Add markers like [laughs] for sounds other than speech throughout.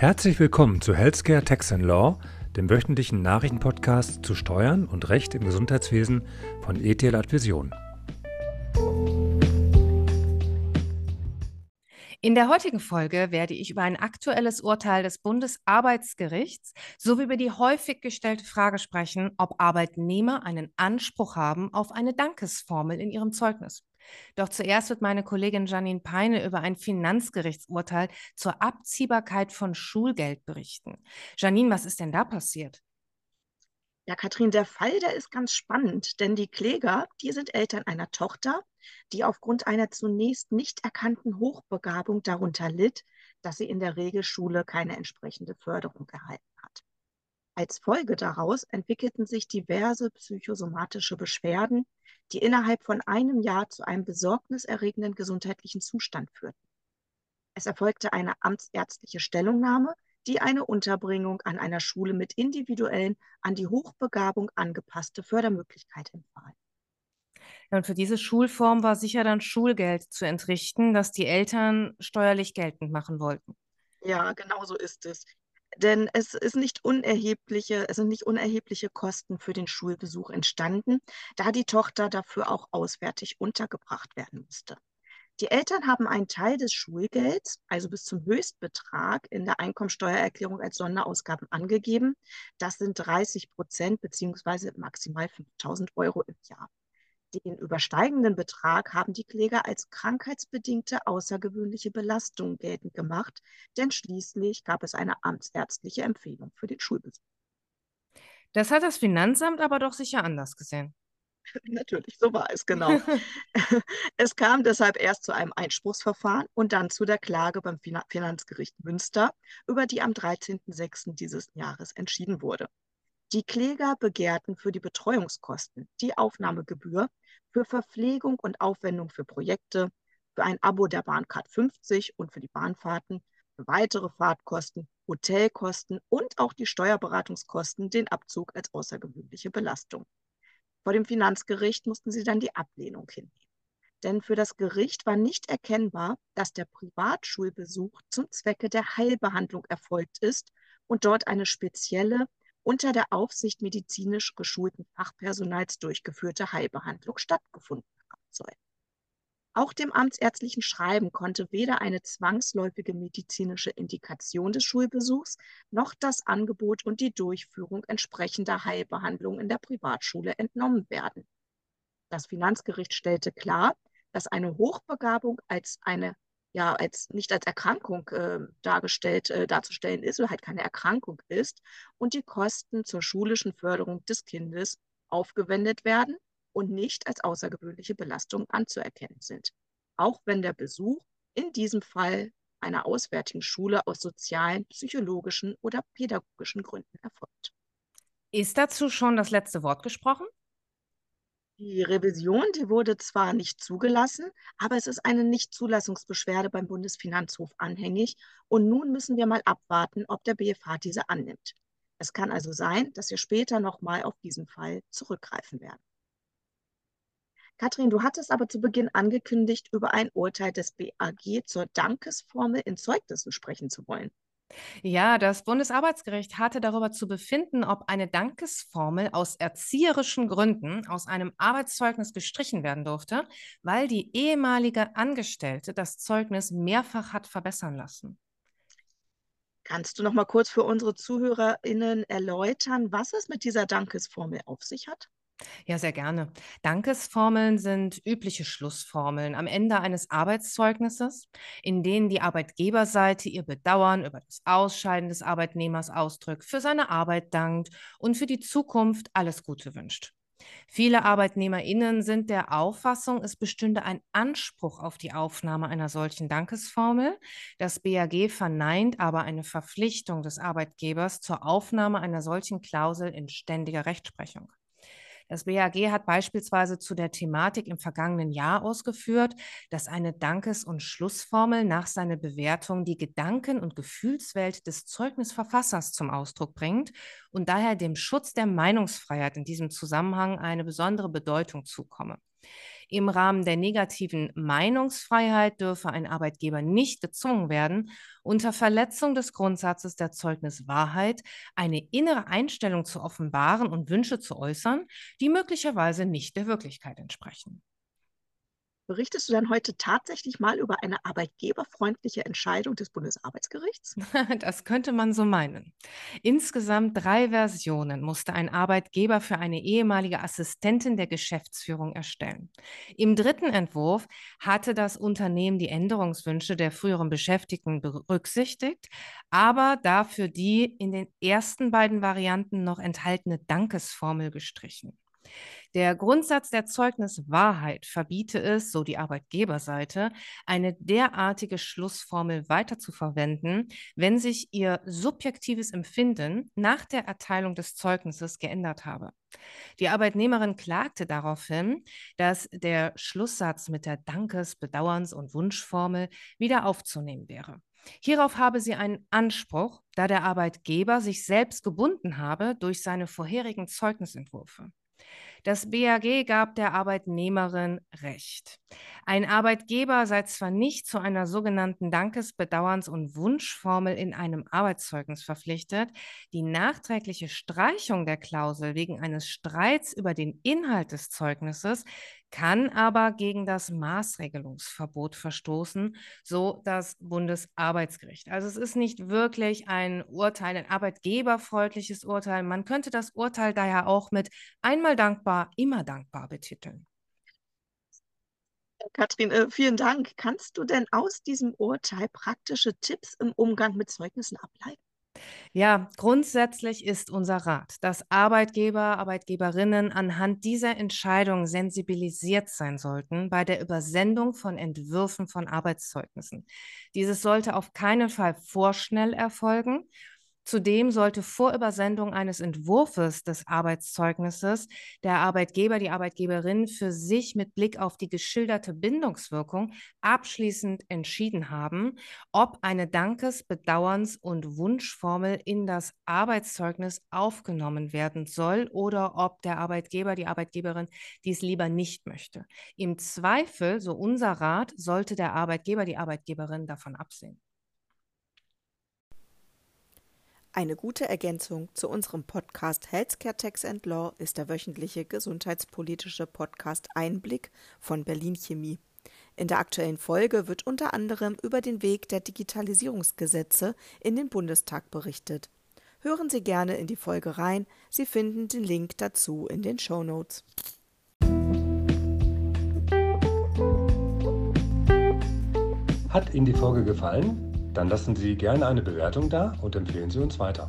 Herzlich willkommen zu Healthcare Tax and Law, dem wöchentlichen Nachrichtenpodcast zu Steuern und Recht im Gesundheitswesen von ETL Advision. In der heutigen Folge werde ich über ein aktuelles Urteil des Bundesarbeitsgerichts sowie über die häufig gestellte Frage sprechen, ob Arbeitnehmer einen Anspruch haben auf eine Dankesformel in ihrem Zeugnis. Doch zuerst wird meine Kollegin Janine Peine über ein Finanzgerichtsurteil zur Abziehbarkeit von Schulgeld berichten. Janine, was ist denn da passiert? Ja, Katrin, der Fall, der ist ganz spannend, denn die Kläger, die sind Eltern einer Tochter, die aufgrund einer zunächst nicht erkannten Hochbegabung darunter litt, dass sie in der Regelschule keine entsprechende Förderung erhalten hat. Als Folge daraus entwickelten sich diverse psychosomatische Beschwerden, die innerhalb von einem Jahr zu einem besorgniserregenden gesundheitlichen Zustand führten. Es erfolgte eine amtsärztliche Stellungnahme, die eine Unterbringung an einer Schule mit individuellen, an die Hochbegabung angepasste Fördermöglichkeit empfahl. Und für diese Schulform war sicher dann Schulgeld zu entrichten, das die Eltern steuerlich geltend machen wollten. Ja, genau so ist es. Denn es ist nicht unerhebliche, es sind nicht unerhebliche Kosten für den Schulbesuch entstanden, da die Tochter dafür auch auswärtig untergebracht werden musste. Die Eltern haben einen Teil des Schulgelds, also bis zum Höchstbetrag, in der Einkommensteuererklärung als Sonderausgaben angegeben. Das sind 30 Prozent beziehungsweise maximal 5000 Euro im Jahr. Den übersteigenden Betrag haben die Kläger als krankheitsbedingte außergewöhnliche Belastung geltend gemacht, denn schließlich gab es eine amtsärztliche Empfehlung für den Schulbesuch. Das hat das Finanzamt aber doch sicher anders gesehen. [laughs] Natürlich, so war es, genau. [laughs] es kam deshalb erst zu einem Einspruchsverfahren und dann zu der Klage beim Finanzgericht Münster, über die am 13.06. dieses Jahres entschieden wurde. Die Kläger begehrten für die Betreuungskosten die Aufnahmegebühr für Verpflegung und Aufwendung für Projekte, für ein Abo der Bahncard 50 und für die Bahnfahrten, für weitere Fahrtkosten, Hotelkosten und auch die Steuerberatungskosten den Abzug als außergewöhnliche Belastung. Vor dem Finanzgericht mussten sie dann die Ablehnung hinnehmen. Denn für das Gericht war nicht erkennbar, dass der Privatschulbesuch zum Zwecke der Heilbehandlung erfolgt ist und dort eine spezielle, unter der Aufsicht medizinisch geschulten Fachpersonals durchgeführte Heilbehandlung stattgefunden haben soll. Auch dem amtsärztlichen Schreiben konnte weder eine zwangsläufige medizinische Indikation des Schulbesuchs noch das Angebot und die Durchführung entsprechender Heilbehandlungen in der Privatschule entnommen werden. Das Finanzgericht stellte klar, dass eine Hochbegabung als eine ja als nicht als Erkrankung äh, dargestellt äh, darzustellen ist oder halt keine Erkrankung ist und die Kosten zur schulischen Förderung des Kindes aufgewendet werden und nicht als außergewöhnliche Belastung anzuerkennen sind, auch wenn der Besuch in diesem Fall einer auswärtigen Schule aus sozialen, psychologischen oder pädagogischen Gründen erfolgt. Ist dazu schon das letzte Wort gesprochen? Die Revision, die wurde zwar nicht zugelassen, aber es ist eine Nichtzulassungsbeschwerde beim Bundesfinanzhof anhängig und nun müssen wir mal abwarten, ob der BFH diese annimmt. Es kann also sein, dass wir später nochmal auf diesen Fall zurückgreifen werden. Kathrin, du hattest aber zu Beginn angekündigt, über ein Urteil des BAG zur Dankesformel in Zeugnissen sprechen zu wollen. Ja, das Bundesarbeitsgericht hatte darüber zu befinden, ob eine Dankesformel aus erzieherischen Gründen aus einem Arbeitszeugnis gestrichen werden durfte, weil die ehemalige Angestellte das Zeugnis mehrfach hat verbessern lassen. Kannst du noch mal kurz für unsere ZuhörerInnen erläutern, was es mit dieser Dankesformel auf sich hat? Ja, sehr gerne. Dankesformeln sind übliche Schlussformeln am Ende eines Arbeitszeugnisses, in denen die Arbeitgeberseite ihr Bedauern über das Ausscheiden des Arbeitnehmers ausdrückt, für seine Arbeit dankt und für die Zukunft alles Gute wünscht. Viele ArbeitnehmerInnen sind der Auffassung, es bestünde ein Anspruch auf die Aufnahme einer solchen Dankesformel. Das BAG verneint aber eine Verpflichtung des Arbeitgebers zur Aufnahme einer solchen Klausel in ständiger Rechtsprechung. Das BAG hat beispielsweise zu der Thematik im vergangenen Jahr ausgeführt, dass eine Dankes- und Schlussformel nach seiner Bewertung die Gedanken- und Gefühlswelt des Zeugnisverfassers zum Ausdruck bringt und daher dem Schutz der Meinungsfreiheit in diesem Zusammenhang eine besondere Bedeutung zukomme. Im Rahmen der negativen Meinungsfreiheit dürfe ein Arbeitgeber nicht gezwungen werden, unter Verletzung des Grundsatzes der Zeugniswahrheit eine innere Einstellung zu offenbaren und Wünsche zu äußern, die möglicherweise nicht der Wirklichkeit entsprechen. Berichtest du dann heute tatsächlich mal über eine arbeitgeberfreundliche Entscheidung des Bundesarbeitsgerichts? [laughs] Das könnte man so meinen. Insgesamt drei Versionen musste ein Arbeitgeber für eine ehemalige Assistentin der Geschäftsführung erstellen. Im dritten Entwurf hatte das Unternehmen die Änderungswünsche der früheren Beschäftigten berücksichtigt, aber dafür die in den ersten beiden Varianten noch enthaltene Dankesformel gestrichen. Der Grundsatz der Zeugniswahrheit verbiete es, so die Arbeitgeberseite, eine derartige Schlussformel weiterzuverwenden, wenn sich ihr subjektives Empfinden nach der Erteilung des Zeugnisses geändert habe. Die Arbeitnehmerin klagte daraufhin, dass der Schlusssatz mit der Dankes-, Bedauerns- und Wunschformel wieder aufzunehmen wäre. Hierauf habe sie einen Anspruch, da der Arbeitgeber sich selbst gebunden habe durch seine vorherigen Zeugnisentwürfe. Das BAG gab der Arbeitnehmerin Recht. Ein Arbeitgeber sei zwar nicht zu einer sogenannten Dankes-, Bedauerns- und Wunschformel in einem Arbeitszeugnis verpflichtet, die nachträgliche Streichung der Klausel wegen eines Streits über den Inhalt des Zeugnisses kann aber gegen das Maßregelungsverbot verstoßen, so das Bundesarbeitsgericht. Also es ist nicht wirklich ein Urteil, ein arbeitgeberfreundliches Urteil. Man könnte das Urteil daher auch mit einmal dankbar, immer dankbar betiteln. Katrin, äh, vielen Dank. Kannst du denn aus diesem Urteil praktische Tipps im Umgang mit Zeugnissen ableiten? Ja, grundsätzlich ist unser Rat, dass Arbeitgeber, Arbeitgeberinnen anhand dieser Entscheidung sensibilisiert sein sollten bei der Übersendung von Entwürfen von Arbeitszeugnissen. Dieses sollte auf keinen Fall vorschnell erfolgen Zudem sollte vor Übersendung eines Entwurfs des Arbeitszeugnisses der Arbeitgeber, die Arbeitgeberin für sich mit Blick auf die geschilderte Bindungswirkung abschließend entschieden haben, ob eine Dankes-, Bedauerns- und Wunschformel in das Arbeitszeugnis aufgenommen werden soll oder ob der Arbeitgeber, die Arbeitgeberin dies lieber nicht möchte. Im Zweifel, so unser Rat, sollte der Arbeitgeber, die Arbeitgeberin davon absehen. Eine gute Ergänzung zu unserem Podcast Healthcare Tax and Law ist der wöchentliche gesundheitspolitische Podcast Einblick von Berlin Chemie. In der aktuellen Folge wird unter anderem über den Weg der Digitalisierungsgesetze in den Bundestag berichtet. Hören Sie gerne in die Folge rein. Sie finden den Link dazu in den Show Notes. Hat Ihnen die Folge gefallen? Dann lassen Sie gerne eine Bewertung da und empfehlen Sie uns weiter.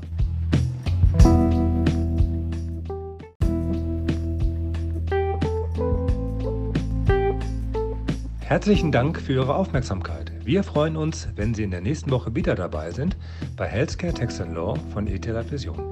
Herzlichen Dank für Ihre Aufmerksamkeit. Wir freuen uns, wenn Sie in der nächsten Woche wieder dabei sind bei Healthcare Tax Law von ETH Vision.